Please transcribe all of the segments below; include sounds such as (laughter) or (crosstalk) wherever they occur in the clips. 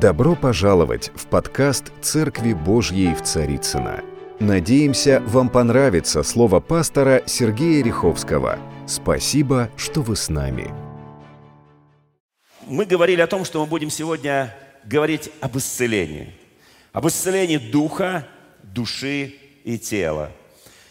Добро пожаловать в подкаст «Церкви Божьей в Царицына. Надеемся, вам понравится слово пастора Сергея Риховского. Спасибо, что вы с нами. Мы говорили о том, что мы будем сегодня говорить об исцелении. Об исцелении духа, души и тела.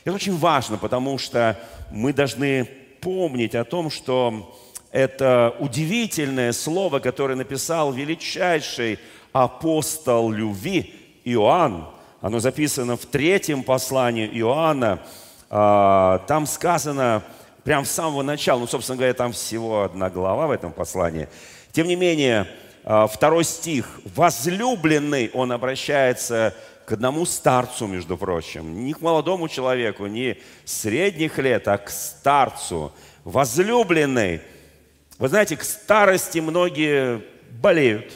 Это очень важно, потому что мы должны помнить о том, что это удивительное слово, которое написал величайший апостол любви Иоанн. Оно записано в третьем послании Иоанна. А, там сказано прямо с самого начала, ну, собственно говоря, там всего одна глава в этом послании. Тем не менее, а, второй стих. «Возлюбленный» он обращается к одному старцу, между прочим. Не к молодому человеку, не средних лет, а к старцу. «Возлюбленный» Вы знаете, к старости многие болеют.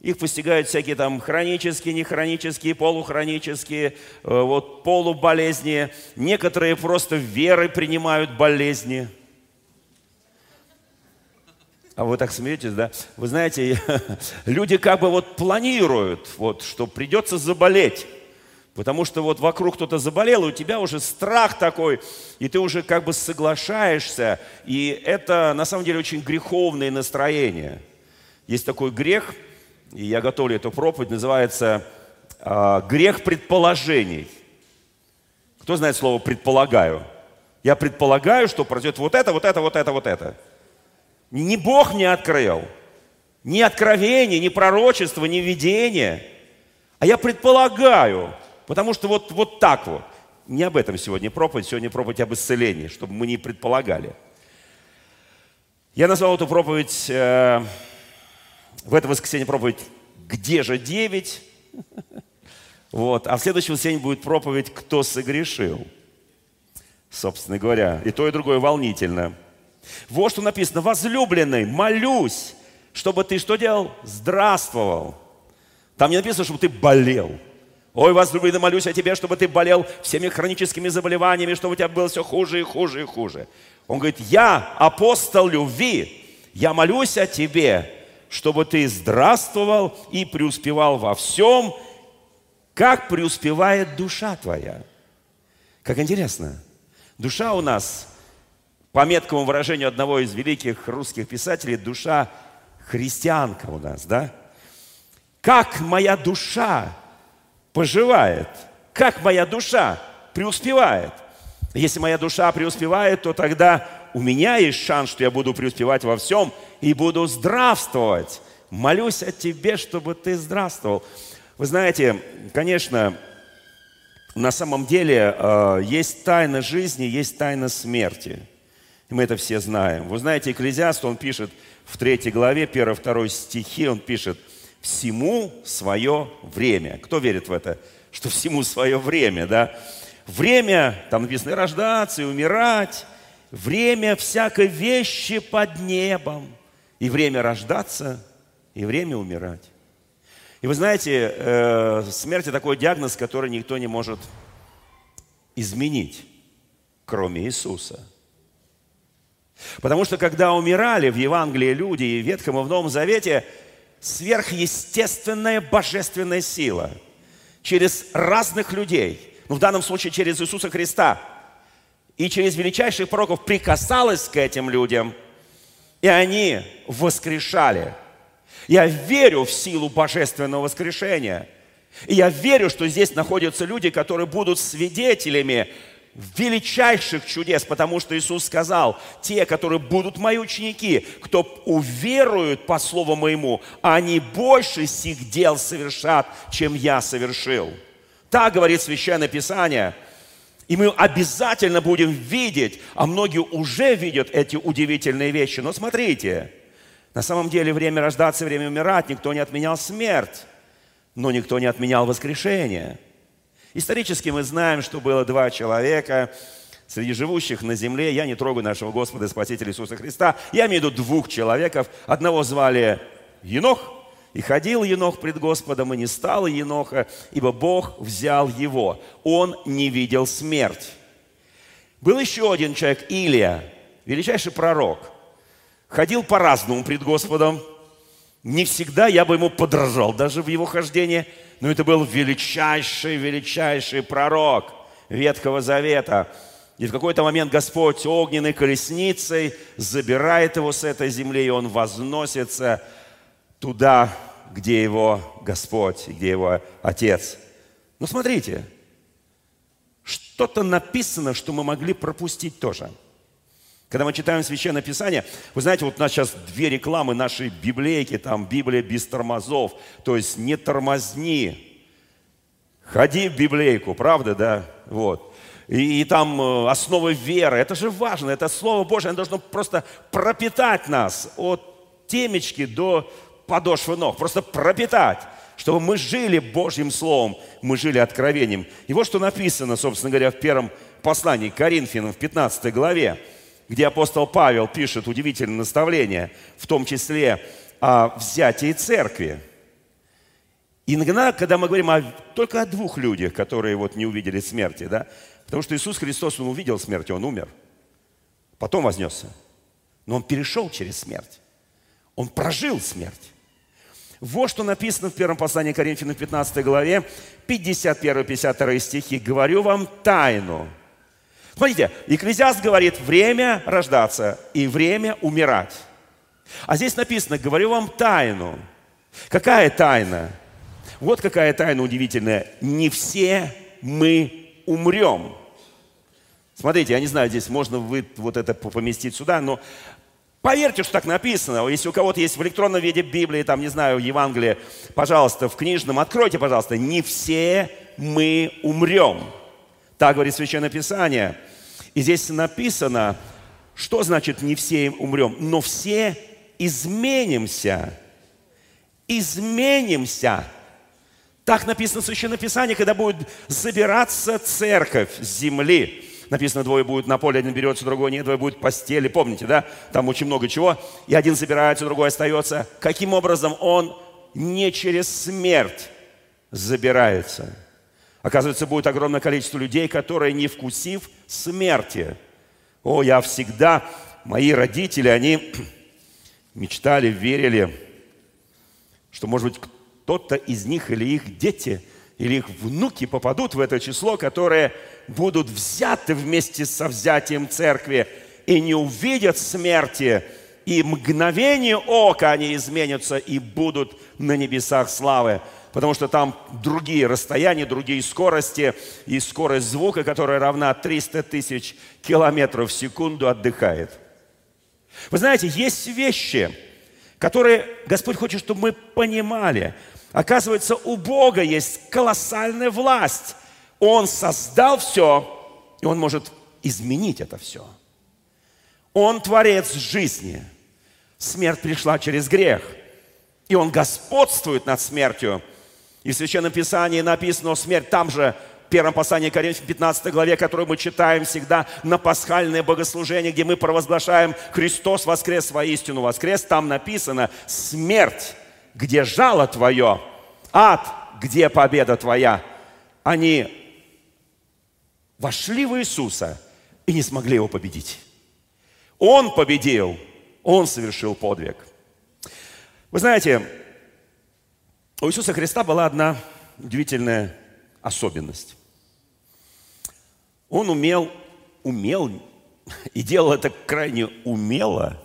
Их постигают всякие там хронические, нехронические, полухронические, э, вот полуболезни. Некоторые просто верой принимают болезни. А вы так смеетесь, да? Вы знаете, (laughs) люди как бы вот планируют, вот, что придется заболеть. Потому что вот вокруг кто-то заболел, и у тебя уже страх такой, и ты уже как бы соглашаешься. И это на самом деле очень греховное настроение. Есть такой грех, и я готовлю эту проповедь, называется э, грех предположений. Кто знает слово предполагаю? Я предполагаю, что произойдет вот это, вот это, вот это, вот это. Ни Бог не открыл, ни откровение, ни пророчество, ни видение. А я предполагаю, Потому что вот, вот так вот. Не об этом сегодня проповедь, сегодня проповедь об исцелении, чтобы мы не предполагали. Я назвал эту проповедь, э, в это воскресенье проповедь «Где же девять?» Вот. А в следующем воскресенье будет проповедь «Кто согрешил?» Собственно говоря, и то, и другое волнительно. Вот что написано. «Возлюбленный, молюсь, чтобы ты что делал? Здравствовал». Там не написано, чтобы ты болел – Ой, возлюбленный, молюсь о тебе, чтобы ты болел всеми хроническими заболеваниями, чтобы у тебя было все хуже и хуже и хуже. Он говорит, я апостол любви, я молюсь о тебе, чтобы ты здравствовал и преуспевал во всем, как преуспевает душа твоя. Как интересно. Душа у нас, по меткому выражению одного из великих русских писателей, душа христианка у нас, да? Как моя душа поживает, как моя душа преуспевает. Если моя душа преуспевает, то тогда у меня есть шанс, что я буду преуспевать во всем и буду здравствовать. Молюсь о тебе, чтобы ты здравствовал. Вы знаете, конечно, на самом деле э, есть тайна жизни, есть тайна смерти. Мы это все знаем. Вы знаете, Экклезиаст, он пишет в третьей главе, 1-2 стихи, он пишет – всему свое время. Кто верит в это? Что всему свое время, да? Время, там написано, и рождаться, и умирать. Время всякой вещи под небом. И время рождаться, и время умирать. И вы знаете, э, смерть – это такой диагноз, который никто не может изменить, кроме Иисуса. Потому что когда умирали в Евангелии люди и в Ветхом и в Новом Завете – сверхъестественная божественная сила через разных людей, ну в данном случае через Иисуса Христа, и через величайших пророков прикасалась к этим людям, и они воскрешали. Я верю в силу божественного воскрешения. И я верю, что здесь находятся люди, которые будут свидетелями величайших чудес, потому что Иисус сказал, те, которые будут мои ученики, кто уверуют по слову моему, они больше сих дел совершат, чем я совершил. Так говорит Священное Писание. И мы обязательно будем видеть, а многие уже видят эти удивительные вещи. Но смотрите, на самом деле время рождаться, время умирать, никто не отменял смерть, но никто не отменял воскрешение – Исторически мы знаем, что было два человека среди живущих на земле. Я не трогаю нашего Господа и Спасителя Иисуса Христа. Я имею в виду двух человеков. Одного звали Енох, и ходил Енох пред Господом, и не стало Еноха, ибо Бог взял его. Он не видел смерть. Был еще один человек, Илия, величайший пророк. Ходил по-разному пред Господом. Не всегда я бы ему подражал даже в его хождении, но это был величайший, величайший пророк Ветхого Завета. И в какой-то момент Господь огненной колесницей забирает его с этой земли, и он возносится туда, где его Господь, где его Отец. Но смотрите, что-то написано, что мы могли пропустить тоже – когда мы читаем Священное Писание, вы знаете, вот у нас сейчас две рекламы нашей библейки, там Библия без тормозов, то есть не тормозни, ходи в библейку, правда, да? Вот. И, и там э, основы веры, это же важно, это Слово Божье, оно должно просто пропитать нас от темечки до подошвы ног, просто пропитать чтобы мы жили Божьим Словом, мы жили откровением. И вот что написано, собственно говоря, в первом послании к Коринфянам в 15 главе где апостол Павел пишет удивительное наставление, в том числе о взятии церкви. Иногда, когда мы говорим о, только о двух людях, которые вот не увидели смерти, да, потому что Иисус Христос, Он увидел смерть, Он умер, потом вознесся. Но Он перешел через смерть. Он прожил смерть. Вот что написано в первом послании Коринфянам 15 главе, 51-52 стихи. «Говорю вам тайну, Смотрите, Екклезиаст говорит, время рождаться и время умирать. А здесь написано, говорю вам тайну. Какая тайна? Вот какая тайна удивительная. Не все мы умрем. Смотрите, я не знаю, здесь можно вы вот это поместить сюда, но поверьте, что так написано. Если у кого-то есть в электронном виде Библии, там, не знаю, Евангелие, пожалуйста, в книжном, откройте, пожалуйста. Не все мы умрем. Так говорит Священное Писание. И здесь написано, что значит не все умрем, но все изменимся. Изменимся. Так написано в Священном Писании, когда будет забираться церковь с земли. Написано, двое будет на поле, один берется, другой нет, двое будет в постели. Помните, да? Там очень много чего. И один забирается, другой остается. Каким образом он не через смерть забирается? Оказывается, будет огромное количество людей, которые, не вкусив смерти, о, я всегда, мои родители, они (clears throat) мечтали, верили, что, может быть, кто-то из них или их дети, или их внуки попадут в это число, которые будут взяты вместе со взятием церкви и не увидят смерти, и мгновение ока они изменятся и будут на небесах славы потому что там другие расстояния, другие скорости, и скорость звука, которая равна 300 тысяч километров в секунду, отдыхает. Вы знаете, есть вещи, которые Господь хочет, чтобы мы понимали. Оказывается, у Бога есть колоссальная власть. Он создал все, и Он может изменить это все. Он творец жизни. Смерть пришла через грех. И Он господствует над смертью. И в Священном Писании написано смерть там же, в первом послании Коринфянам 15 главе, которую мы читаем всегда на пасхальное богослужение, где мы провозглашаем «Христос воскрес, воистину воскрес», там написано «Смерть, где жало твое, ад, где победа твоя». Они вошли в Иисуса и не смогли его победить. Он победил, он совершил подвиг. Вы знаете, у Иисуса Христа была одна удивительная особенность. Он умел, умел и делал это крайне умело,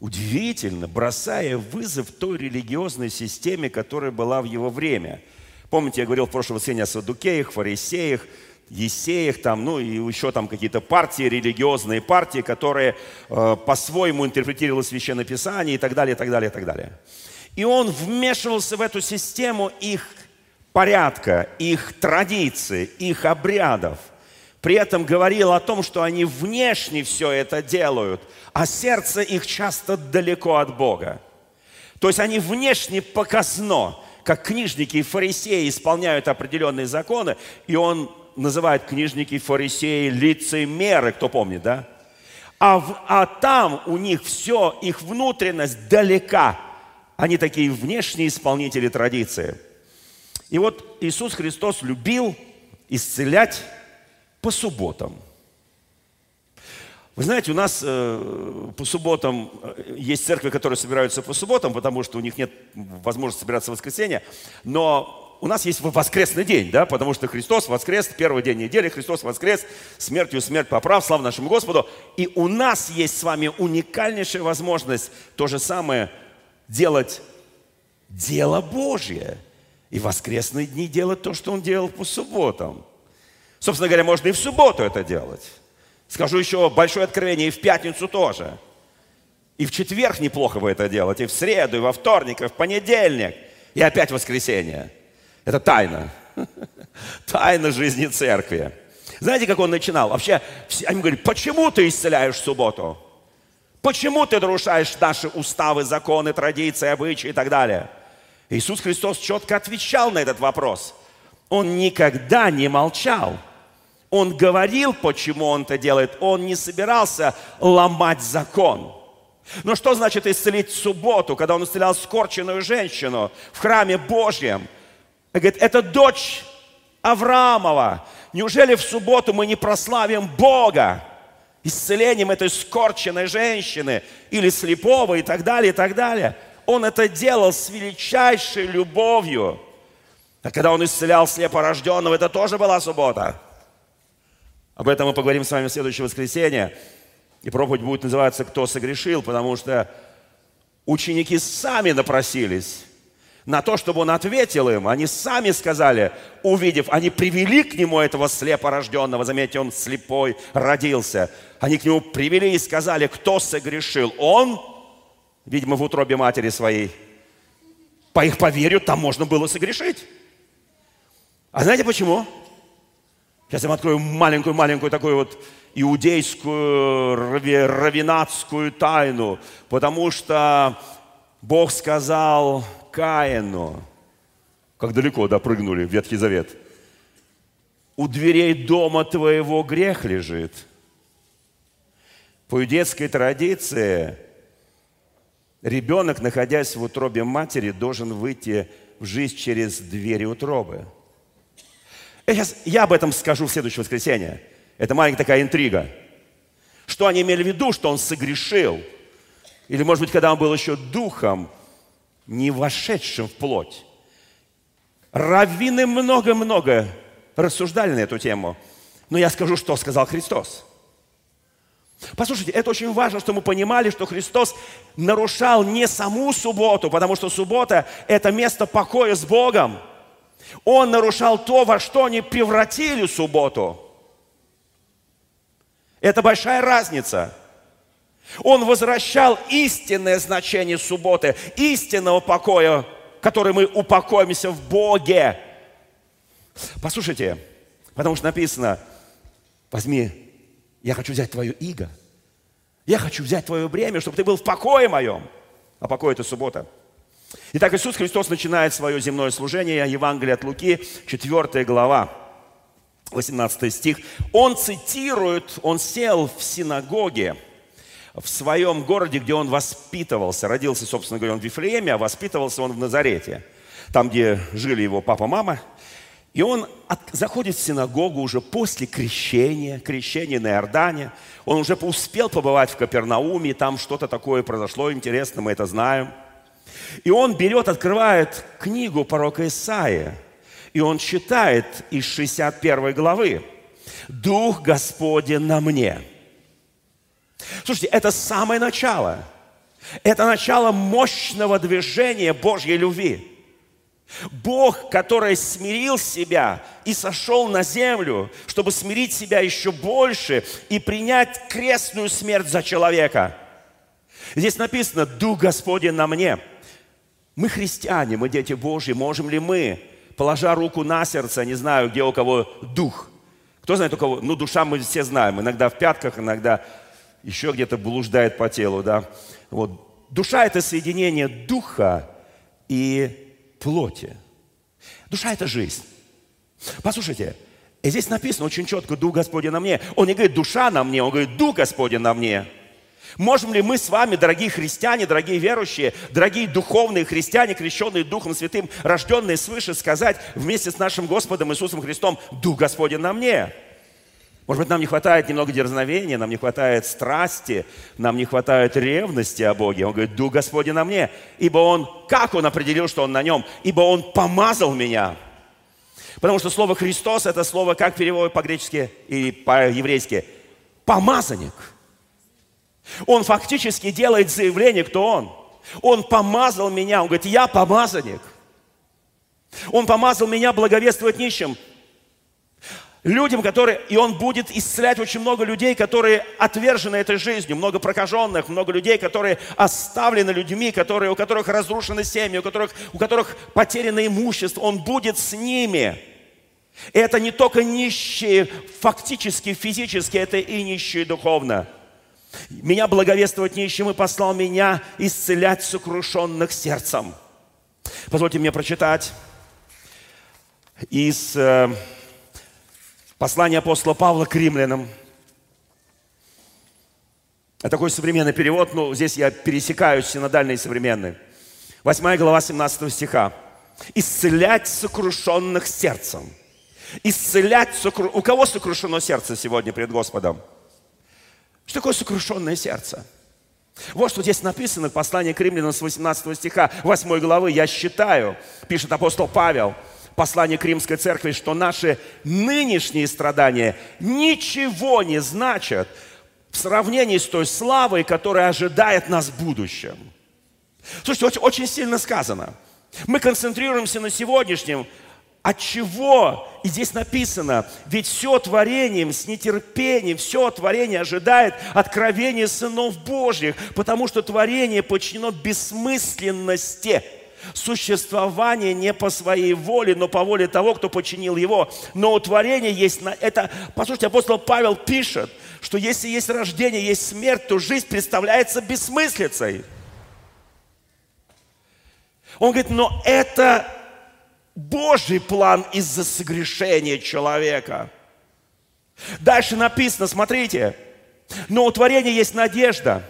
удивительно, бросая вызов той религиозной системе, которая была в его время. Помните, я говорил в прошлом воскресенье о садукеях, фарисеях, Есеях, там, ну и еще там какие-то партии, религиозные партии, которые э, по-своему интерпретировали Священное Писание и так далее, и так далее, и так далее. И он вмешивался в эту систему их порядка, их традиций, их обрядов. При этом говорил о том, что они внешне все это делают, а сердце их часто далеко от Бога. То есть они внешне показно, как книжники и фарисеи исполняют определенные законы, и он называет книжники и фарисеи лицемеры, кто помнит, да? А, в, а там у них все, их внутренность далека они такие внешние исполнители традиции. И вот Иисус Христос любил исцелять по субботам. Вы знаете, у нас э, по субботам э, есть церкви, которые собираются по субботам, потому что у них нет возможности собираться в воскресенье. Но у нас есть воскресный день, да, потому что Христос воскрес, первый день недели, Христос воскрес, смертью смерть поправ, слава нашему Господу. И у нас есть с вами уникальнейшая возможность то же самое делать дело Божье. И в воскресные дни делать то, что Он делал по субботам. Собственно говоря, можно и в субботу это делать. Скажу еще большое откровение, и в пятницу тоже. И в четверг неплохо вы это делаете, и в среду, и во вторник, и в понедельник, и опять воскресенье. Это тайна. (laughs) Тайна жизни церкви. Знаете, как он начинал? Вообще, они говорят, почему ты исцеляешь в субботу? Почему ты нарушаешь наши уставы, законы, традиции, обычаи и так далее? Иисус Христос четко отвечал на этот вопрос. Он никогда не молчал. Он говорил, почему он это делает. Он не собирался ломать закон. Но что значит исцелить субботу, когда он исцелял скорченную женщину в храме Божьем? Он говорит, это дочь Авраамова. Неужели в субботу мы не прославим Бога исцелением этой скорченной женщины или слепого и так далее, и так далее? Он это делал с величайшей любовью. А когда он исцелял слепорожденного, это тоже была суббота. Об этом мы поговорим с вами в следующее воскресенье. И проповедь будет называться «Кто согрешил?», потому что ученики сами напросились на то, чтобы он ответил им. Они сами сказали, увидев, они привели к нему этого слепорожденного. Заметьте, он слепой родился. Они к нему привели и сказали, кто согрешил? Он, видимо, в утробе матери своей. По их поверью, там можно было согрешить. А знаете почему? Сейчас я вам открою маленькую-маленькую такую вот иудейскую, равинатскую тайну, потому что Бог сказал Каину, как далеко допрыгнули в Ветхий Завет, у дверей дома твоего грех лежит. По иудейской традиции ребенок, находясь в утробе матери, должен выйти в жизнь через двери утробы – я, сейчас, я об этом скажу в следующее воскресенье. Это маленькая такая интрига. Что они имели в виду, что он согрешил? Или, может быть, когда он был еще духом, не вошедшим в плоть? Раввины много-много рассуждали на эту тему. Но я скажу, что сказал Христос. Послушайте, это очень важно, что мы понимали, что Христос нарушал не саму субботу, потому что суббота – это место покоя с Богом – он нарушал то, во что они превратили субботу. Это большая разница. Он возвращал истинное значение субботы, истинного покоя, который мы упокоимся в Боге. Послушайте, потому что написано, возьми, я хочу взять твое иго, я хочу взять твое бремя, чтобы ты был в покое моем. А покой – это суббота. Итак, Иисус Христос начинает свое земное служение, Евангелие от Луки, 4 глава, 18 стих. Он цитирует, он сел в синагоге в своем городе, где он воспитывался. Родился, собственно говоря, он в Вифлееме, а воспитывался он в Назарете, там, где жили его папа, мама. И он от, заходит в синагогу уже после крещения, крещения на Иордане. Он уже успел побывать в Капернауме, там что-то такое произошло интересное, мы это знаем – и он берет, открывает книгу пророка Исаия, и он читает из 61 главы. «Дух Господень на мне». Слушайте, это самое начало. Это начало мощного движения Божьей любви. Бог, который смирил себя и сошел на землю, чтобы смирить себя еще больше и принять крестную смерть за человека. Здесь написано «Дух Господень на мне». Мы христиане, мы дети Божьи. Можем ли мы, положа руку на сердце, не знаю, где у кого дух? Кто знает у кого? Ну, душа мы все знаем. Иногда в пятках, иногда еще где-то блуждает по телу, да. Вот. Душа – это соединение духа и плоти. Душа – это жизнь. Послушайте, и здесь написано очень четко «Дух Господень на мне». Он не говорит «душа на мне», он говорит «Дух Господень на мне». Можем ли мы с вами, дорогие христиане, дорогие верующие, дорогие духовные христиане, крещенные Духом Святым, рожденные свыше, сказать вместе с нашим Господом Иисусом Христом, Дух Господень на мне? Может быть, нам не хватает немного дерзновения, нам не хватает страсти, нам не хватает ревности о Боге. Он говорит, Дух Господень на мне, ибо Он, как Он определил, что Он на нем? Ибо Он помазал меня. Потому что слово «Христос» – это слово, как переводят по-гречески или по-еврейски? Помазанник. Он фактически делает заявление, кто Он. Он помазал меня. Он говорит, я помазанник. Он помазал меня благовествовать нищим людям, которые, и Он будет исцелять очень много людей, которые отвержены этой жизнью, много прокаженных, много людей, которые оставлены людьми, которые, у которых разрушены семьи, у которых, у которых потеряно имущество. Он будет с ними. И это не только нищие фактически, физически, это и нищие духовно. Меня благовествовать нищим и послал меня исцелять сокрушенных сердцем. Позвольте мне прочитать из э, Послание апостола Павла к римлянам. Это такой современный перевод, но здесь я пересекаю синодальный и современный. 8 глава 17 стиха. «Исцелять сокрушенных сердцем». Исцелять сокру... У кого сокрушено сердце сегодня перед Господом? Что такое сокрушенное сердце? Вот что здесь написано в послании к римлянам с 18 стиха 8 главы. «Я считаю, — пишет апостол Павел, — послание к римской церкви, что наши нынешние страдания ничего не значат в сравнении с той славой, которая ожидает нас в будущем. Слушайте, очень, очень сильно сказано. Мы концентрируемся на сегодняшнем, от чего? И здесь написано, ведь все творение с нетерпением, все творение ожидает откровения сынов Божьих, потому что творение подчинено бессмысленности – существование не по своей воле, но по воле того, кто починил его. Но у творения есть... Это, послушайте, апостол Павел пишет, что если есть рождение, есть смерть, то жизнь представляется бессмыслицей. Он говорит, но это Божий план из-за согрешения человека. Дальше написано, смотрите, но у творения есть надежда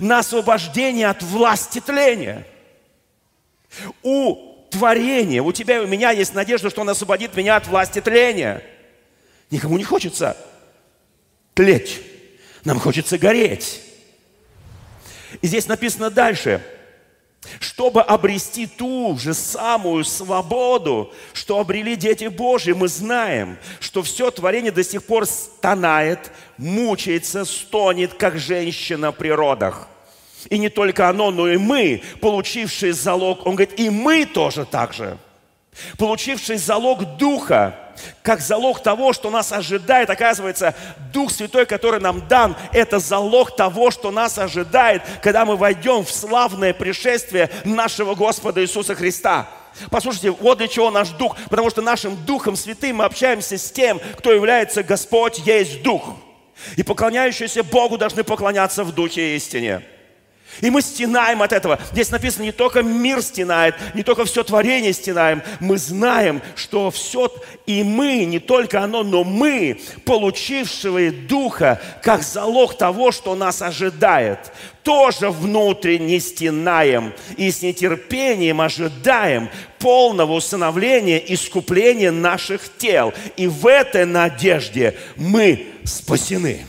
на освобождение от власти тления – у творения, у тебя и у меня есть надежда, что Он освободит меня от власти тления. Никому не хочется тлеть. Нам хочется гореть. И здесь написано дальше, чтобы обрести ту же самую свободу, что обрели дети Божьи, мы знаем, что все творение до сих пор стонает, мучается, стонет, как женщина при родах – и не только оно, но и мы, получившие залог, он говорит, и мы тоже так же, получившие залог Духа, как залог того, что нас ожидает. Оказывается, Дух Святой, который нам дан, это залог того, что нас ожидает, когда мы войдем в славное пришествие нашего Господа Иисуса Христа. Послушайте, вот для чего наш Дух, потому что нашим Духом Святым мы общаемся с тем, кто является Господь, есть Дух. И поклоняющиеся Богу должны поклоняться в Духе истине. И мы стенаем от этого. Здесь написано, не только мир стенает, не только все творение стенаем. Мы знаем, что все, и мы, не только оно, но мы, получившие Духа, как залог того, что нас ожидает, тоже внутренне стенаем и с нетерпением ожидаем полного усыновления, искупления наших тел. И в этой надежде мы спасены.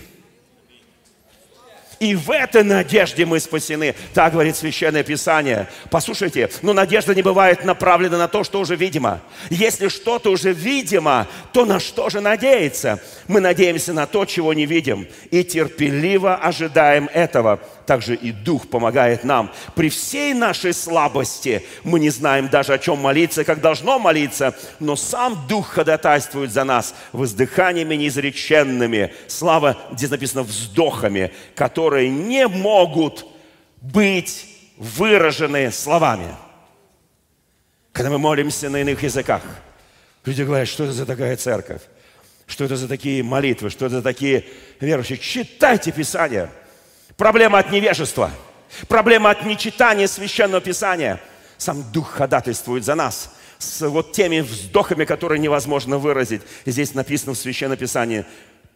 И в этой надежде мы спасены. Так говорит Священное Писание. Послушайте, но надежда не бывает направлена на то, что уже видимо. Если что-то уже видимо, то на что же надеяться? Мы надеемся на то, чего не видим. И терпеливо ожидаем этого также и Дух помогает нам. При всей нашей слабости мы не знаем даже о чем молиться, как должно молиться, но сам Дух ходатайствует за нас воздыханиями неизреченными. Слава, здесь написано, вздохами, которые не могут быть выражены словами. Когда мы молимся на иных языках, люди говорят, что это за такая церковь? Что это за такие молитвы? Что это за такие верующие? Читайте Писание – Проблема от невежества. Проблема от нечитания Священного Писания. Сам Дух ходатайствует за нас с вот теми вздохами, которые невозможно выразить. Здесь написано в Священном Писании,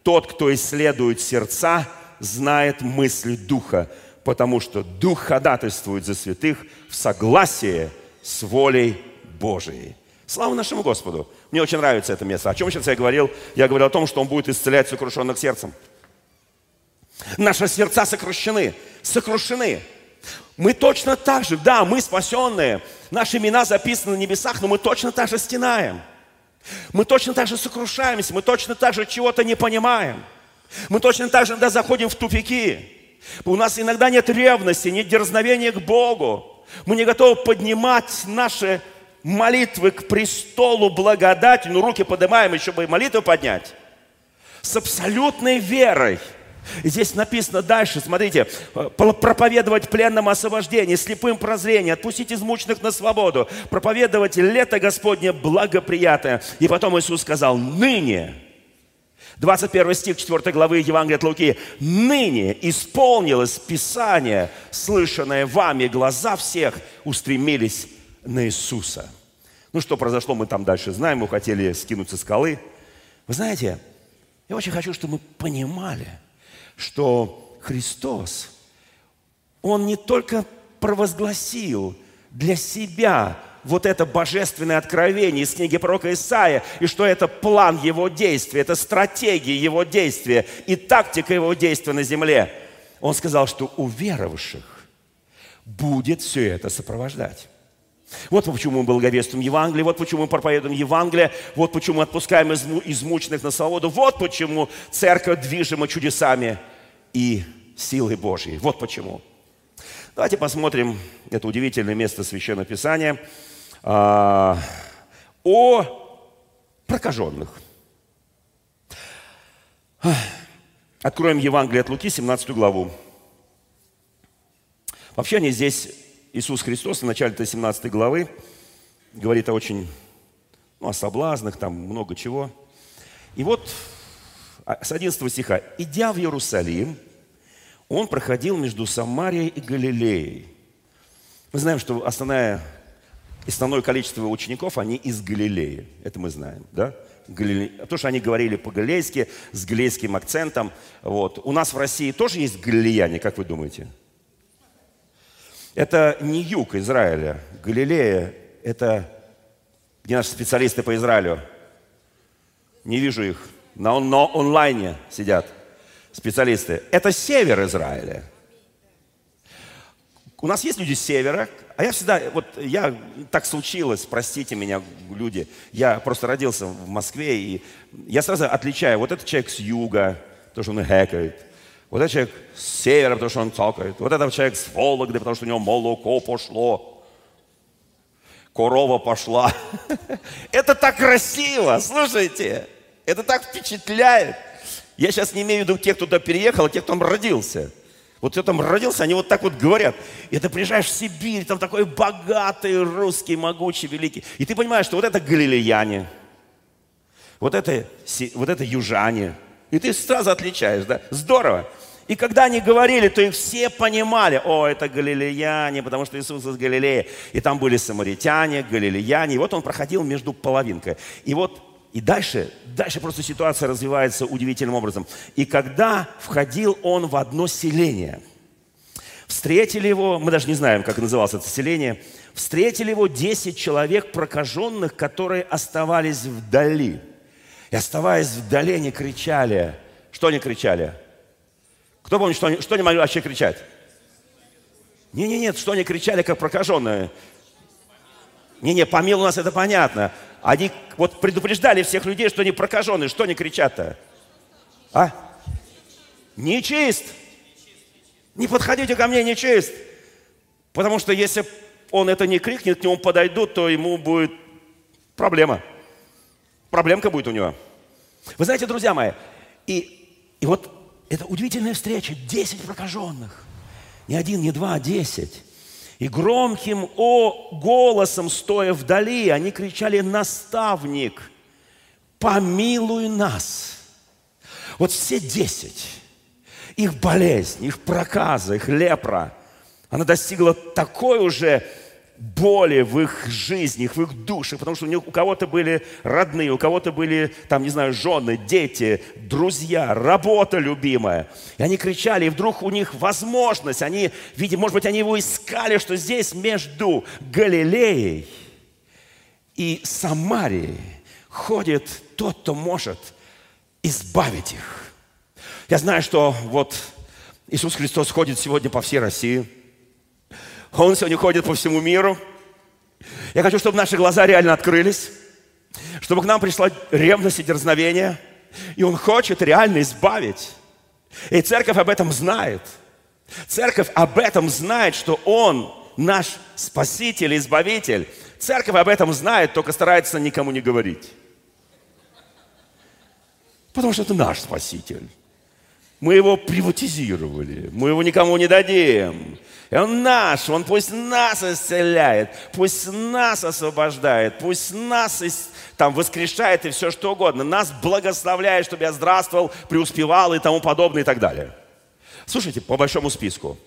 тот, кто исследует сердца, знает мысли Духа, потому что Дух ходатайствует за святых в согласии с волей Божией. Слава нашему Господу. Мне очень нравится это место. О чем сейчас я говорил? Я говорил о том, что Он будет исцелять сокрушенных сердцем. Наши сердца сокрушены, сокрушены. Мы точно так же, да, мы спасенные, наши имена записаны на небесах, но мы точно так же стенаем. Мы точно так же сокрушаемся, мы точно так же чего-то не понимаем. Мы точно так же иногда заходим в тупики. У нас иногда нет ревности, нет дерзновения к Богу. Мы не готовы поднимать наши молитвы к престолу благодати, ну руки поднимаем, еще бы и молитву поднять, с абсолютной верой. Здесь написано дальше, смотрите, проповедовать пленным освобождение, слепым прозрение, отпустить измученных на свободу, проповедовать лето Господне благоприятное. И потом Иисус сказал, ныне, 21 стих 4 главы Евангелия от Луки. «Ныне исполнилось Писание, слышанное вами, глаза всех устремились на Иисуса. Ну, что произошло, мы там дальше знаем. Мы хотели скинуться скалы. Вы знаете, я очень хочу, чтобы мы понимали, что Христос, Он не только провозгласил для себя вот это божественное откровение из книги пророка Исаия, и что это план его действия, это стратегия его действия и тактика его действия на земле. Он сказал, что у веровавших будет все это сопровождать. Вот почему мы благовествуем Евангелие, вот почему мы проповедуем Евангелие, вот почему мы отпускаем измученных на свободу, вот почему церковь движима чудесами и силой Божьей. Вот почему. Давайте посмотрим это удивительное место Священного Писания а, о прокаженных. Откроем Евангелие от Луки, 17 главу. Вообще они здесь Иисус Христос в начале 17 главы говорит о очень, ну, о соблазнах, там много чего. И вот с 11 стиха. «Идя в Иерусалим, он проходил между Самарией и Галилеей». Мы знаем, что основная, основное количество учеников, они из Галилеи. Это мы знаем, да? Галиле... То, что они говорили по-галилейски, с галилейским акцентом. Вот. У нас в России тоже есть галилеяне, как вы думаете? Это не юг Израиля. Галилея – это где наши специалисты по Израилю? Не вижу их. На, онлайне сидят специалисты. Это север Израиля. У нас есть люди с севера, а я всегда, вот я, так случилось, простите меня, люди, я просто родился в Москве, и я сразу отличаю, вот этот человек с юга, то, что он хэкает, вот этот человек с севера, потому что он цокает. Вот этот человек с Вологды, потому что у него молоко пошло. Корова пошла. (laughs) Это так красиво, слушайте. Это так впечатляет. Я сейчас не имею в виду тех, кто туда переехал, а тех, кто там родился. Вот кто там родился, они вот так вот говорят. И ты приезжаешь в Сибирь, там такой богатый, русский, могучий, великий. И ты понимаешь, что вот это галилеяне, вот это, вот это южане. И ты сразу отличаешь, да? Здорово. И когда они говорили, то их все понимали, о, это галилеяне, потому что Иисус из Галилеи. И там были самаритяне, галилеяне. И вот он проходил между половинкой. И вот и дальше, дальше просто ситуация развивается удивительным образом. И когда входил он в одно селение, встретили его, мы даже не знаем, как называлось это селение, встретили его 10 человек прокаженных, которые оставались вдали. И оставаясь вдали, они кричали. Что они кричали? Кто помнит, что они, что они могли вообще кричать? Не-не, нет, что они кричали, как прокаженные. Не-не, помилуй нас, это понятно. Они вот предупреждали всех людей, что они прокаженные. Что они кричат-то? А? Нечист. Не подходите ко мне, нечист. Потому что если он это не крикнет, к нему подойдут, то ему будет проблема. Проблемка будет у него. Вы знаете, друзья мои, и, и вот это удивительная встреча. Десять прокаженных. Не один, не два, а десять. И громким о голосом, стоя вдали, они кричали «Наставник, помилуй нас!» Вот все десять, их болезнь, их проказа, их лепра, она достигла такой уже боли в их жизни, в их душах, потому что у, кого-то были родные, у кого-то были, там, не знаю, жены, дети, друзья, работа любимая. И они кричали, и вдруг у них возможность, они, видимо, может быть, они его искали, что здесь между Галилеей и Самарии ходит тот, кто может избавить их. Я знаю, что вот Иисус Христос ходит сегодня по всей России. Он сегодня ходит по всему миру. Я хочу, чтобы наши глаза реально открылись, чтобы к нам пришла ревность и дерзновение. И Он хочет реально избавить. И церковь об этом знает. Церковь об этом знает, что Он наш Спаситель, Избавитель. Церковь об этом знает, только старается никому не говорить. Потому что это наш Спаситель. Мы его приватизировали, мы его никому не дадим. Он наш, он пусть нас исцеляет, пусть нас освобождает, пусть нас там воскрешает и все что угодно. Нас благословляет, чтобы я здравствовал, преуспевал и тому подобное и так далее. Слушайте, по большому списку.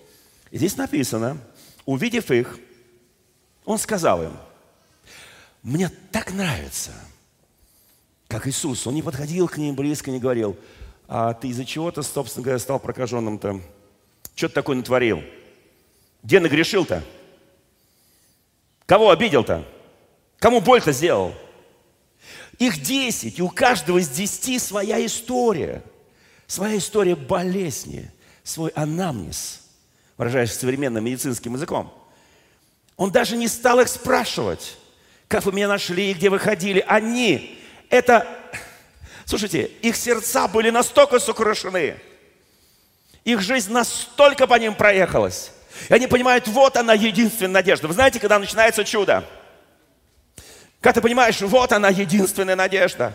Здесь написано, увидев их, он сказал им, мне так нравится, как Иисус. Он не подходил к ним близко, не говорил, а ты из-за чего то собственно говоря, стал прокаженным-то? Что ты такое натворил? Где нагрешил-то? Кого обидел-то? Кому боль-то сделал? Их десять, и у каждого из десяти своя история. Своя история болезни, свой анамнез – выражаясь современным медицинским языком. Он даже не стал их спрашивать, как вы меня нашли и где вы ходили. Они, это, слушайте, их сердца были настолько сокрушены, их жизнь настолько по ним проехалась. И они понимают, вот она единственная надежда. Вы знаете, когда начинается чудо? Когда ты понимаешь, вот она единственная надежда.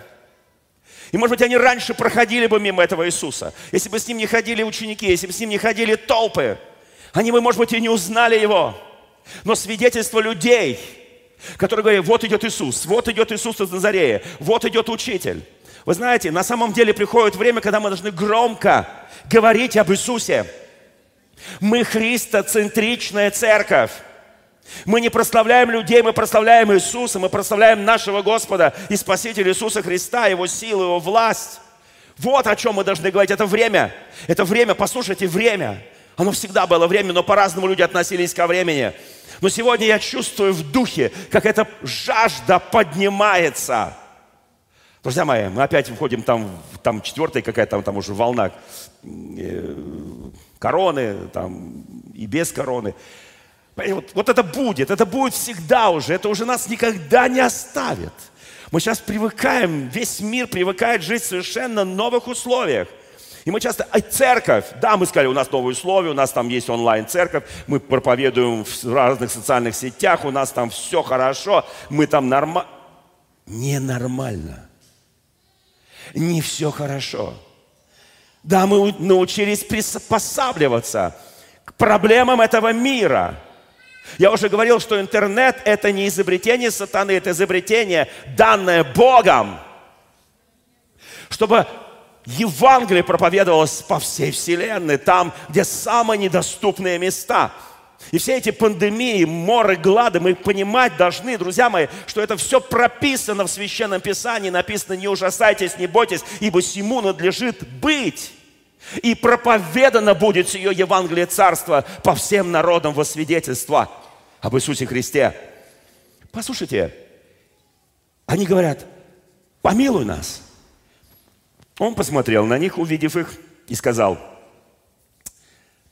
И, может быть, они раньше проходили бы мимо этого Иисуса, если бы с ним не ходили ученики, если бы с ним не ходили толпы – они бы, может быть, и не узнали его. Но свидетельство людей, которые говорят, вот идет Иисус, вот идет Иисус из Назарея, вот идет учитель. Вы знаете, на самом деле приходит время, когда мы должны громко говорить об Иисусе. Мы христоцентричная церковь. Мы не прославляем людей, мы прославляем Иисуса, мы прославляем нашего Господа и Спасителя Иисуса Христа, Его силу, Его власть. Вот о чем мы должны говорить. Это время. Это время, послушайте, время. Оно всегда было время, но по-разному люди относились ко времени. Но сегодня я чувствую в духе, как эта жажда поднимается. Друзья мои, мы опять входим там, там четвертая какая-то там, там уже волна э, короны, там и без короны. Вот, вот это будет, это будет всегда уже, это уже нас никогда не оставит. Мы сейчас привыкаем, весь мир привыкает жить в совершенно новых условиях. И мы часто, а церковь, да, мы сказали, у нас новые условия, у нас там есть онлайн-церковь, мы проповедуем в разных социальных сетях, у нас там все хорошо, мы там нормально. Ненормально. Не все хорошо. Да, мы научились приспосабливаться к проблемам этого мира. Я уже говорил, что интернет – это не изобретение сатаны, это изобретение, данное Богом, чтобы Евангелие проповедовалось по всей вселенной, там, где самые недоступные места. И все эти пандемии, моры, глады, мы понимать должны, друзья мои, что это все прописано в Священном Писании, написано «Не ужасайтесь, не бойтесь, ибо всему надлежит быть». И проповедано будет сие Евангелие Царства по всем народам во свидетельство об Иисусе Христе. Послушайте, они говорят, помилуй нас – он посмотрел на них, увидев их, и сказал,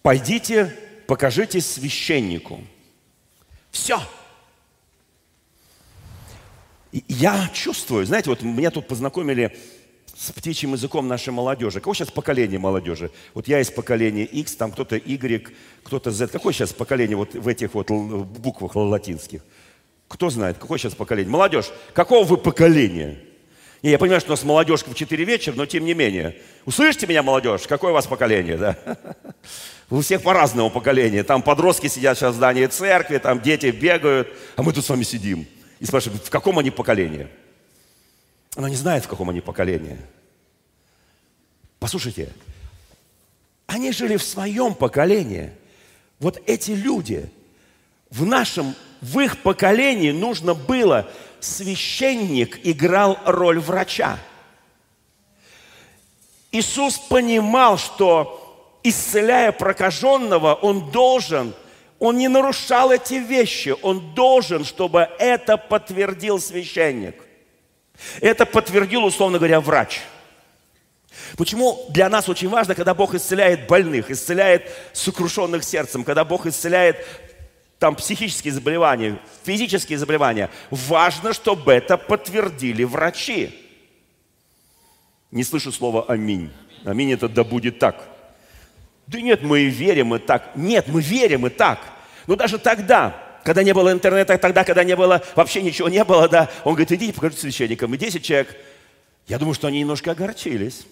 пойдите, покажитесь священнику. Все. Я чувствую, знаете, вот меня тут познакомили с птичьим языком нашей молодежи. Какое сейчас поколение молодежи? Вот я из поколения X, там кто-то Y, кто-то Z. Какое сейчас поколение вот в этих вот буквах латинских? Кто знает, какое сейчас поколение? Молодежь, какого вы поколения? И я понимаю, что у нас молодежка в 4 вечера, но тем не менее. Услышите меня, молодежь? Какое у вас поколение, да? (laughs) У всех по-разному поколение. Там подростки сидят сейчас в здании церкви, там дети бегают, а мы тут с вами сидим. И спрашиваем, в каком они поколении? Она не знает, в каком они поколении. Послушайте, они жили в своем поколении. Вот эти люди, в нашем, в их поколении нужно было священник играл роль врача. Иисус понимал, что исцеляя прокаженного, он должен Он не нарушал эти вещи. Он должен, чтобы это подтвердил священник. Это подтвердил, условно говоря, врач. Почему для нас очень важно, когда Бог исцеляет больных, исцеляет сокрушенных сердцем, когда Бог исцеляет там психические заболевания, физические заболевания. Важно, чтобы это подтвердили врачи. Не слышу слова «Аминь». Аминь – это «да будет так». Да нет, мы верим и так. Нет, мы верим и так. Но даже тогда, когда не было интернета, тогда, когда не было, вообще ничего не было, да, он говорит, идите покажите священникам. И 10 человек, я думаю, что они немножко огорчились.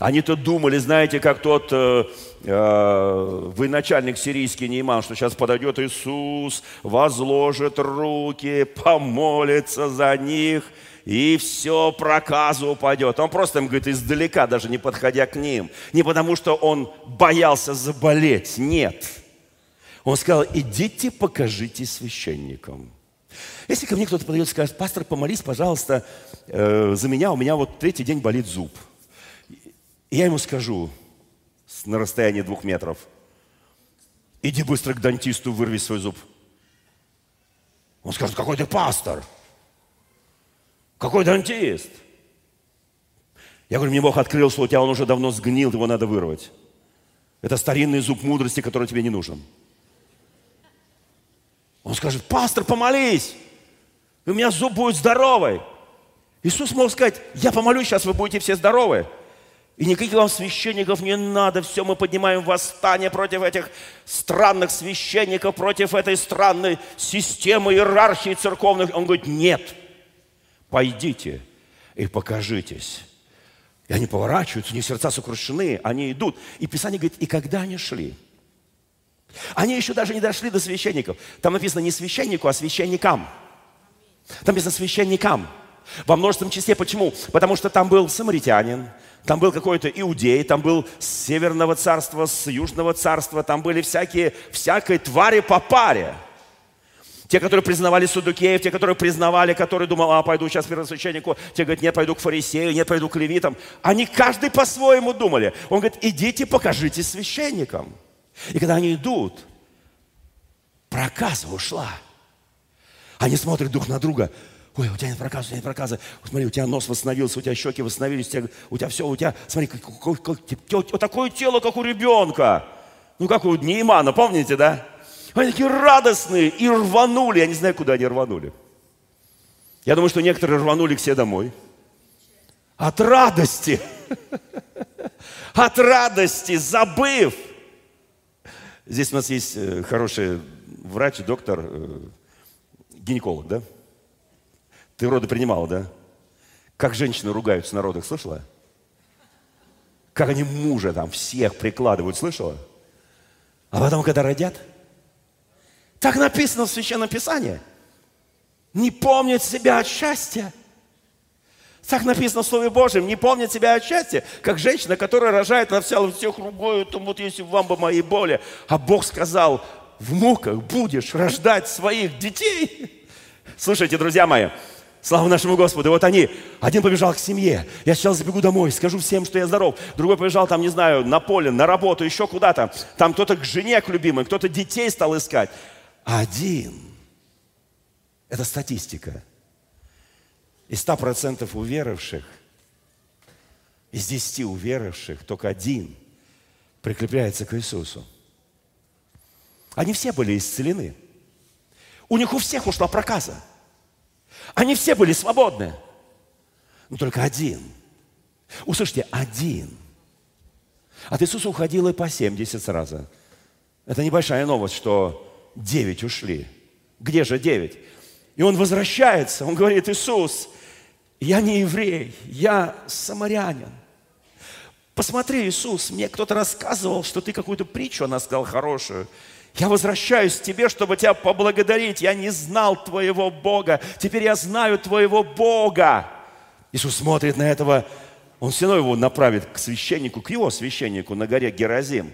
Они-то думали, знаете, как тот э, э, военачальник сирийский Нейман, что сейчас подойдет Иисус, возложит руки, помолится за них, и все, проказу упадет. Он просто им говорит издалека, даже не подходя к ним. Не потому, что он боялся заболеть, нет. Он сказал, идите, покажите священникам. Если ко мне кто-то подойдет и скажет, пастор, помолись, пожалуйста, э, за меня, у меня вот третий день болит зуб – и я ему скажу на расстоянии двух метров, иди быстро к дантисту, вырви свой зуб. Он скажет, какой ты пастор? Какой дантист? Я говорю, мне Бог открыл, что у тебя он уже давно сгнил, его надо вырвать. Это старинный зуб мудрости, который тебе не нужен. Он скажет, пастор, помолись, у меня зуб будет здоровый. Иисус мог сказать, я помолюсь, сейчас вы будете все здоровы. И никаких вам священников не надо. Все, мы поднимаем восстание против этих странных священников, против этой странной системы иерархии церковных. Он говорит, нет, пойдите и покажитесь. И они поворачиваются, у них сердца сокрушены, они идут. И Писание говорит, и когда они шли? Они еще даже не дошли до священников. Там написано не священнику, а священникам. Там написано священникам. Во множественном числе. Почему? Потому что там был самаритянин, там был какой-то иудей, там был с северного царства, с южного царства, там были всякие, всякие твари по паре. Те, которые признавали судукеев, те, которые признавали, которые думали, а, пойду сейчас к первосвященнику, те говорят, нет, пойду к фарисею, нет, пойду к левитам. Они каждый по-своему думали. Он говорит, идите, покажите священникам. И когда они идут, проказа ушла. Они смотрят друг на друга – Ой, у тебя нет проказа, у тебя нет проказа. Смотри, у тебя нос восстановился, у тебя щеки восстановились, у тебя, у тебя все, у тебя, смотри, как, как, как, вот такое тело, как у ребенка. Ну, как у Неймана, помните, да? Они такие радостные и рванули. Я не знаю, куда они рванули. Я думаю, что некоторые рванули к себе домой. От радости. (laughs) От радости, забыв. Здесь у нас есть э, хороший врач, доктор, э, гинеколог, да? Ты роды принимала, да? Как женщины ругаются на родах, слышала? Как они мужа там всех прикладывают, слышала? А потом, когда родят, так написано в Священном Писании. Не помнит себя от счастья. Так написано в Слове Божьем. Не помнит себя от счастья, как женщина, которая рожает на вся всех ругою, там вот если вам бы мои боли. А Бог сказал, в муках будешь рождать своих детей. Слушайте, друзья мои, Слава нашему Господу. Вот они, один побежал к семье. Я сейчас забегу домой, скажу всем, что я здоров. Другой побежал там, не знаю, на поле, на работу, еще куда-то. Там кто-то к жене, к любимой, кто-то детей стал искать. Один. Это статистика. Из 100% уверовавших, из 10 уверовавших, только один прикрепляется к Иисусу. Они все были исцелены. У них у всех ушла проказа. Они все были свободны. Но только один. Услышьте, один. От Иисуса уходило по 70 сразу. Это небольшая новость, что 9 ушли. Где же 9? И он возвращается, он говорит, Иисус, я не еврей, я самарянин. Посмотри, Иисус, мне кто-то рассказывал, что ты какую-то притчу, она сказала, хорошую. Я возвращаюсь к тебе, чтобы тебя поблагодарить. Я не знал твоего Бога. Теперь я знаю твоего Бога. Иисус смотрит на этого. Он все равно его направит к священнику, к его священнику на горе Геразим.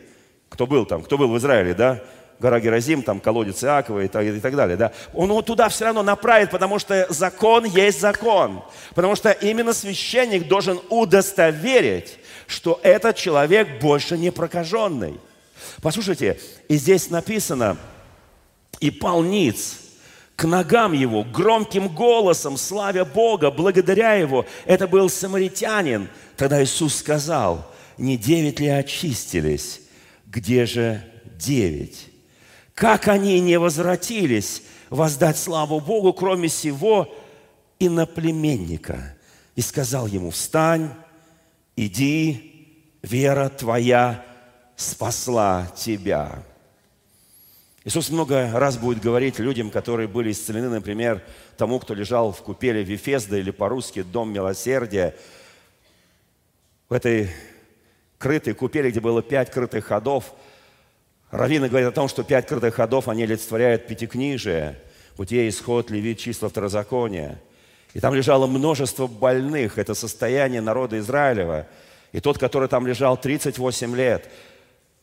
Кто был там? Кто был в Израиле, да? Гора Геразим, там колодец Иакова и так, и так далее, да? Он его туда все равно направит, потому что закон есть закон. Потому что именно священник должен удостоверить, что этот человек больше не прокаженный. Послушайте, и здесь написано, и пал ниц к ногам его, громким голосом, славя Бога, благодаря его. Это был самаритянин. Тогда Иисус сказал, не девять ли очистились? Где же девять? Как они не возвратились воздать славу Богу, кроме сего иноплеменника? И сказал ему, встань, иди, вера твоя спасла тебя. Иисус много раз будет говорить людям, которые были исцелены, например, тому, кто лежал в купеле Вифезда или по-русски «Дом милосердия». В этой крытой купели, где было пять крытых ходов, Равина говорит о том, что пять крытых ходов, они олицетворяют пятикнижие, Бытие, Исход, Левит, Числа, Второзаконие. И там лежало множество больных, это состояние народа Израилева. И тот, который там лежал 38 лет –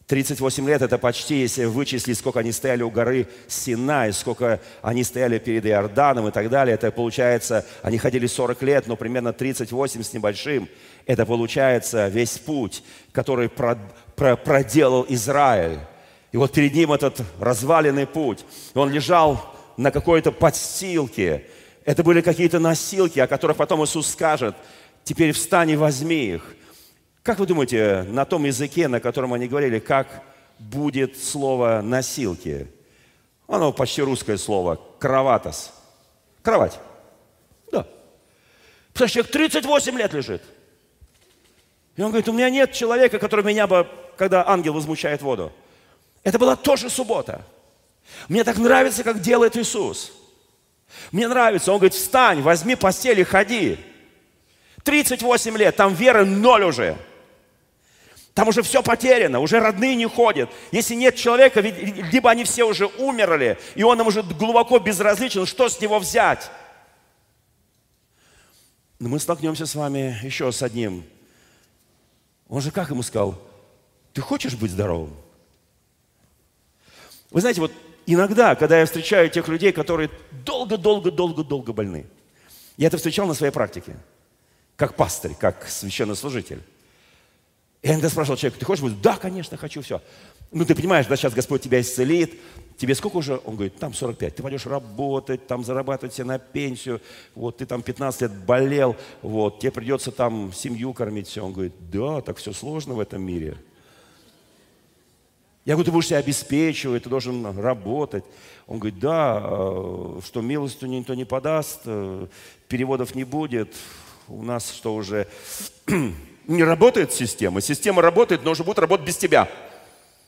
38 лет – это почти, если вычислить, сколько они стояли у горы Синай, сколько они стояли перед Иорданом и так далее. Это получается, они ходили 40 лет, но примерно 38 с небольшим. Это получается весь путь, который проделал Израиль. И вот перед ним этот разваленный путь. Он лежал на какой-то подстилке. Это были какие-то носилки, о которых потом Иисус скажет, теперь встань и возьми их. Как вы думаете, на том языке, на котором они говорили, как будет слово «носилки»? Оно почти русское слово. Кроватос. Кровать. Да. Потому что человек 38 лет лежит. И он говорит, у меня нет человека, который меня бы, когда ангел возмущает воду. Это была тоже суббота. Мне так нравится, как делает Иисус. Мне нравится. Он говорит, встань, возьми постель и ходи. 38 лет, там веры ноль уже. Там уже все потеряно, уже родные не ходят. Если нет человека, либо они все уже умерли, и он им уже глубоко безразличен, что с него взять? Но мы столкнемся с вами еще с одним. Он же как ему сказал? Ты хочешь быть здоровым? Вы знаете, вот иногда, когда я встречаю тех людей, которые долго-долго-долго-долго больны, я это встречал на своей практике, как пастырь, как священнослужитель. Я иногда спрашивал человека, ты хочешь быть? Да, конечно, хочу, все. Ну, ты понимаешь, да, сейчас Господь тебя исцелит. Тебе сколько уже? Он говорит, там 45. Ты пойдешь работать, там зарабатывать себе на пенсию. Вот, ты там 15 лет болел. Вот, тебе придется там семью кормить, все. Он говорит, да, так все сложно в этом мире. Я говорю, ты будешь себя обеспечивать, ты должен работать. Он говорит, да, э, что милостью никто не подаст, э, переводов не будет. У нас что уже (clears throat) не работает система. Система работает, но уже будет работать без тебя.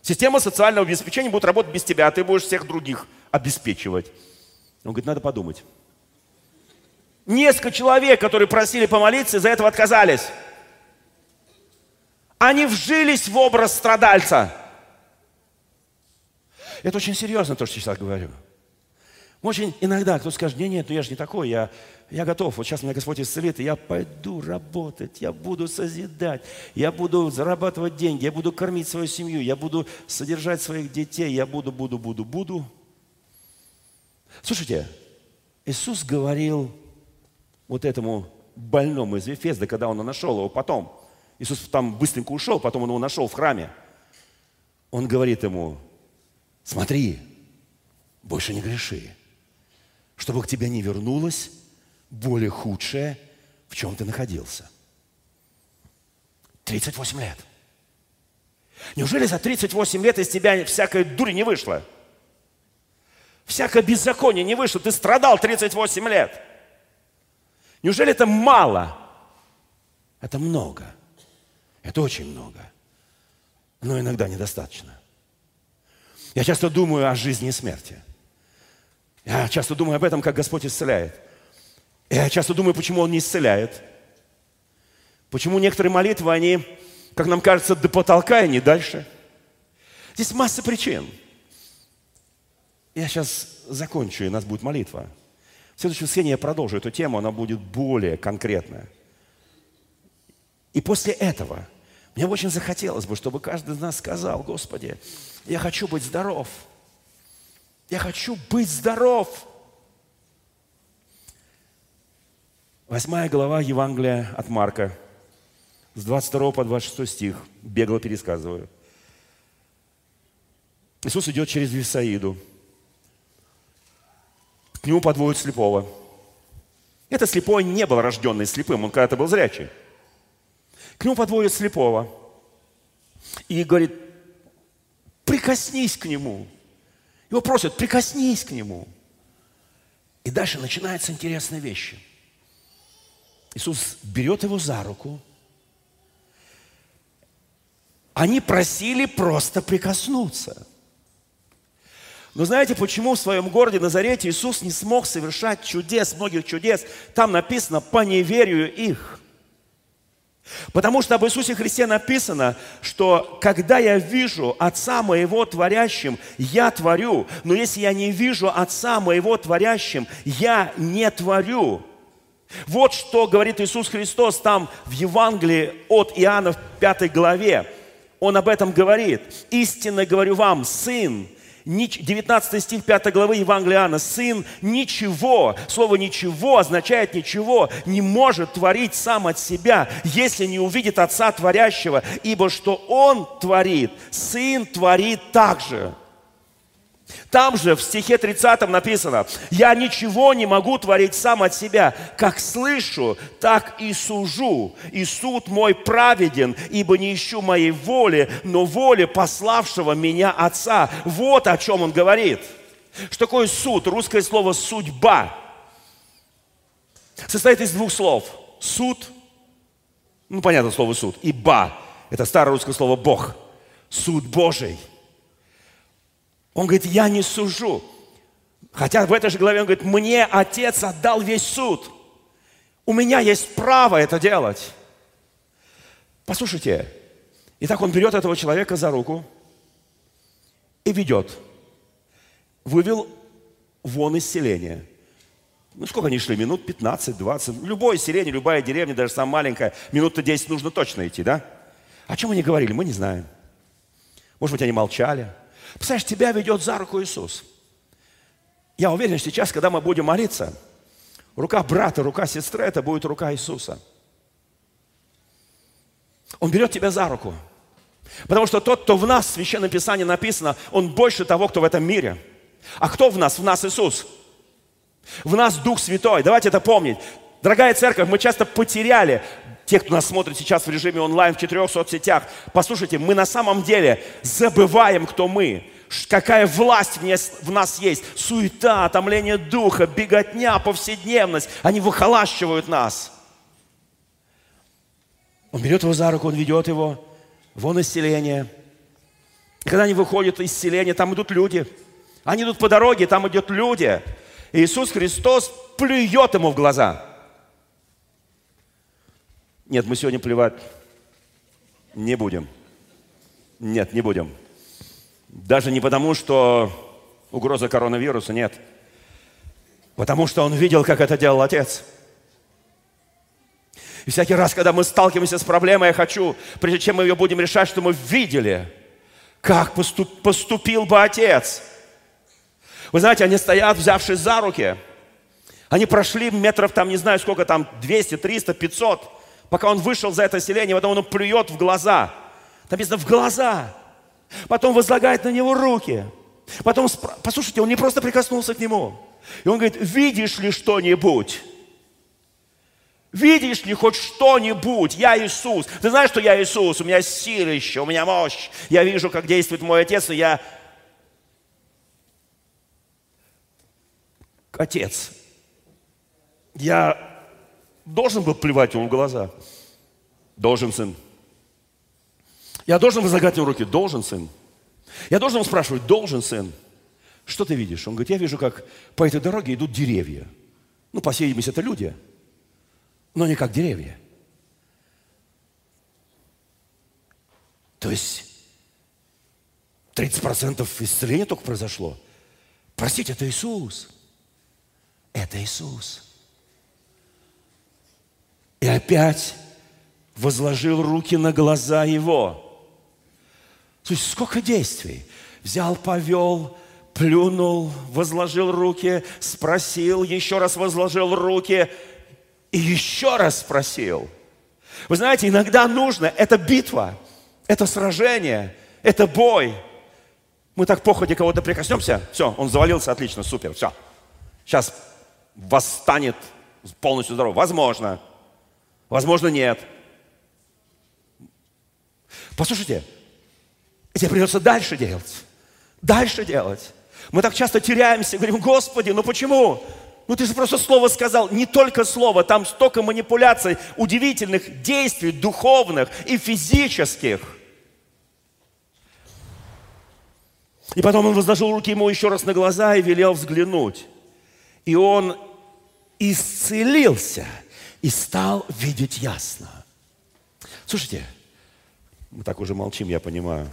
Система социального обеспечения будет работать без тебя, а ты будешь всех других обеспечивать. Он говорит, надо подумать. Несколько человек, которые просили помолиться, из-за этого отказались. Они вжились в образ страдальца. Это очень серьезно, то, что я сейчас говорю. Очень иногда кто скажет, нет, нет, ну я же не такой, я, я готов, вот сейчас меня Господь исцелит, и я пойду работать, я буду созидать, я буду зарабатывать деньги, я буду кормить свою семью, я буду содержать своих детей, я буду, буду, буду, буду. Слушайте, Иисус говорил вот этому больному из Вефезда, когда он нашел его потом. Иисус там быстренько ушел, потом он его нашел в храме. Он говорит ему, смотри, больше не греши чтобы к тебе не вернулось более худшее, в чем ты находился. 38 лет. Неужели за 38 лет из тебя всякая дурь не вышла? Всякое беззаконие не вышло. Ты страдал 38 лет. Неужели это мало? Это много. Это очень много. Но иногда недостаточно. Я часто думаю о жизни и смерти – я часто думаю об этом, как Господь исцеляет. Я часто думаю, почему Он не исцеляет. Почему некоторые молитвы, они, как нам кажется, до потолка и не дальше. Здесь масса причин. Я сейчас закончу, и у нас будет молитва. В следующем воскресенье я продолжу эту тему, она будет более конкретная. И после этого мне очень захотелось бы, чтобы каждый из нас сказал, Господи, я хочу быть здоров – я хочу быть здоров. Восьмая глава Евангелия от Марка, с 22 по 26 стих, бегло пересказываю. Иисус идет через Висаиду. К нему подводят слепого. Это слепой не был рожденный слепым, он когда-то был зрячий. К нему подводят слепого и говорит, прикоснись к нему. Его просят, прикоснись к нему. И дальше начинаются интересные вещи. Иисус берет его за руку. Они просили просто прикоснуться. Но знаете, почему в своем городе Назарете Иисус не смог совершать чудес, многих чудес? Там написано «по неверию их». Потому что об Иисусе Христе написано, что когда я вижу Отца моего творящим, я творю. Но если я не вижу Отца моего творящим, я не творю. Вот что говорит Иисус Христос там в Евангелии от Иоанна в пятой главе. Он об этом говорит. «Истинно говорю вам, Сын, 19 стих 5 главы Евангелия Иоанна. Сын ничего, слово ничего означает ничего, не может творить сам от себя, если не увидит Отца Творящего, ибо что Он творит, Сын творит также. Там же в стихе 30 написано, «Я ничего не могу творить сам от себя, как слышу, так и сужу, и суд мой праведен, ибо не ищу моей воли, но воли пославшего меня Отца». Вот о чем он говорит. Что такое суд? Русское слово «судьба» состоит из двух слов. Суд, ну понятно слово суд, и «ба» – это старое русское слово «бог». Суд Божий – он говорит, я не сужу. Хотя в этой же главе он говорит, мне Отец отдал весь суд. У меня есть право это делать. Послушайте, и так он берет этого человека за руку и ведет. Вывел вон из селения. Ну, сколько они шли? Минут 15, 20. Любое селение, любая деревня, даже самая маленькая, минут 10 нужно точно идти, да? О чем они говорили, мы не знаем. Может быть, они молчали. Представляешь, тебя ведет за руку Иисус. Я уверен, что сейчас, когда мы будем молиться, рука брата, рука сестры, это будет рука Иисуса. Он берет тебя за руку. Потому что тот, кто в нас, в Священном Писании написано, он больше того, кто в этом мире. А кто в нас? В нас Иисус. В нас Дух Святой. Давайте это помнить. Дорогая церковь, мы часто потеряли те, кто нас смотрит сейчас в режиме онлайн в четырех соцсетях, послушайте, мы на самом деле забываем, кто мы, какая власть в нас есть. Суета, отомление духа, беготня, повседневность, они выхолащивают нас. Он берет его за руку, он ведет его вон из селения. И когда они выходят из селения, там идут люди. Они идут по дороге, там идут люди. И Иисус Христос плюет ему в глаза – нет, мы сегодня плевать не будем. Нет, не будем. Даже не потому, что угроза коронавируса, нет. Потому что он видел, как это делал Отец. И всякий раз, когда мы сталкиваемся с проблемой, я хочу, прежде чем мы ее будем решать, что мы видели, как поступ, поступил бы Отец. Вы знаете, они стоят, взявшись за руки. Они прошли метров там, не знаю сколько там, 200, 300, 500 пока он вышел за это селение, потом он плюет в глаза. Там написано в глаза. Потом возлагает на него руки. Потом, послушайте, он не просто прикоснулся к нему. И он говорит, видишь ли что-нибудь? Видишь ли хоть что-нибудь? Я Иисус. Ты знаешь, что я Иисус? У меня сила еще, у меня мощь. Я вижу, как действует мой Отец, и я Отец. Я должен был плевать ему в глаза? Должен, сын. Я должен возлагать ему руки? Должен, сын. Я должен ему спрашивать? Должен, сын. Что ты видишь? Он говорит, я вижу, как по этой дороге идут деревья. Ну, по всей видимости, это люди, но не как деревья. То есть 30% исцеления только произошло. Простите, это Иисус. Это Иисус. И опять возложил руки на глаза его. Слушай, сколько действий. Взял, повел, плюнул, возложил руки, спросил, еще раз возложил руки и еще раз спросил. Вы знаете, иногда нужно, это битва, это сражение, это бой. Мы так походе кого-то прикоснемся, все, он завалился, отлично, супер, все. сейчас восстанет полностью здоров. Возможно. Возможно, нет. Послушайте, тебе придется дальше делать. Дальше делать. Мы так часто теряемся, говорим, Господи, ну почему? Ну ты же просто слово сказал, не только слово, там столько манипуляций, удивительных действий, духовных и физических. И потом он возложил руки ему еще раз на глаза и велел взглянуть. И он исцелился и стал видеть ясно. Слушайте, мы так уже молчим, я понимаю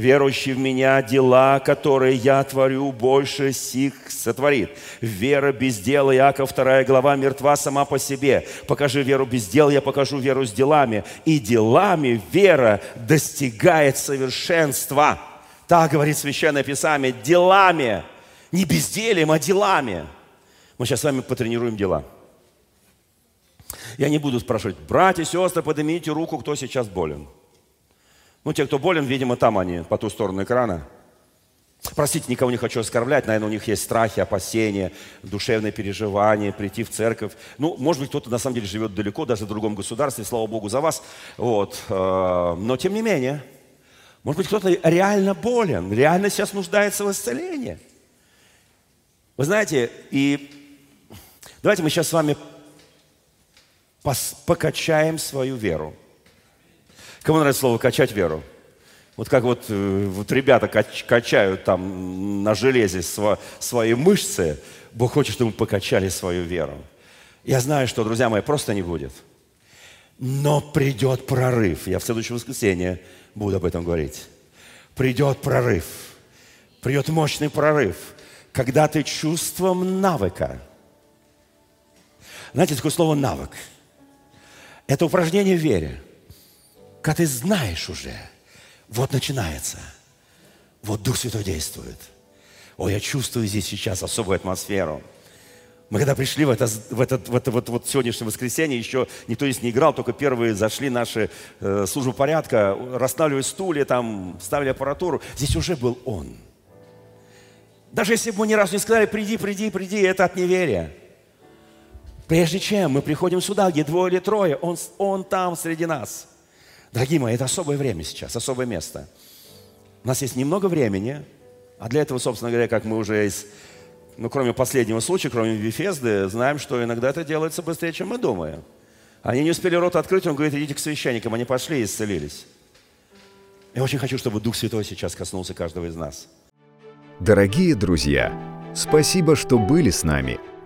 верующий в меня дела, которые я творю, больше сих сотворит. Вера без дела, Иаков 2 глава, мертва сама по себе. Покажи веру без дела, я покажу веру с делами. И делами вера достигает совершенства. Так говорит Священное Писание, делами, не безделием, а делами. Мы сейчас с вами потренируем дела. Я не буду спрашивать, братья, сестры, поднимите руку, кто сейчас болен. Ну, те, кто болен, видимо, там они, по ту сторону экрана. Простите, никого не хочу оскорблять, наверное, у них есть страхи, опасения, душевные переживания, прийти в церковь. Ну, может быть, кто-то на самом деле живет далеко, даже в другом государстве, слава Богу за вас. Вот. Э, но, тем не менее, может быть, кто-то реально болен, реально сейчас нуждается в исцелении. Вы знаете, и давайте мы сейчас с вами покачаем свою веру. Кому нравится слово «качать веру»? Вот как вот, э, вот ребята качают там на железе свои мышцы, Бог хочет, чтобы мы покачали свою веру. Я знаю, что, друзья мои, просто не будет. Но придет прорыв. Я в следующее воскресенье буду об этом говорить. Придет прорыв. Придет мощный прорыв, когда ты чувством навыка. Знаете, такое слово «навык». Это упражнение в вере – когда ты знаешь уже, вот начинается, вот Дух Святой действует. О, я чувствую здесь сейчас особую атмосферу. Мы когда пришли в это, в это, в это вот, вот сегодняшнее воскресенье, еще никто здесь не играл, только первые зашли наши э, службы порядка, расставляли стулья, там, ставили аппаратуру. Здесь уже был Он. Даже если бы мы ни разу не сказали, приди, приди, приди, это от неверия. Прежде чем мы приходим сюда, где двое или трое, Он, он там среди нас – Дорогие мои, это особое время сейчас, особое место. У нас есть немного времени, а для этого, собственно говоря, как мы уже из, ну, кроме последнего случая, кроме Вифезды, знаем, что иногда это делается быстрее, чем мы думаем. Они не успели рот открыть, он говорит, идите к священникам. Они пошли и исцелились. Я очень хочу, чтобы Дух Святой сейчас коснулся каждого из нас. Дорогие друзья, спасибо, что были с нами.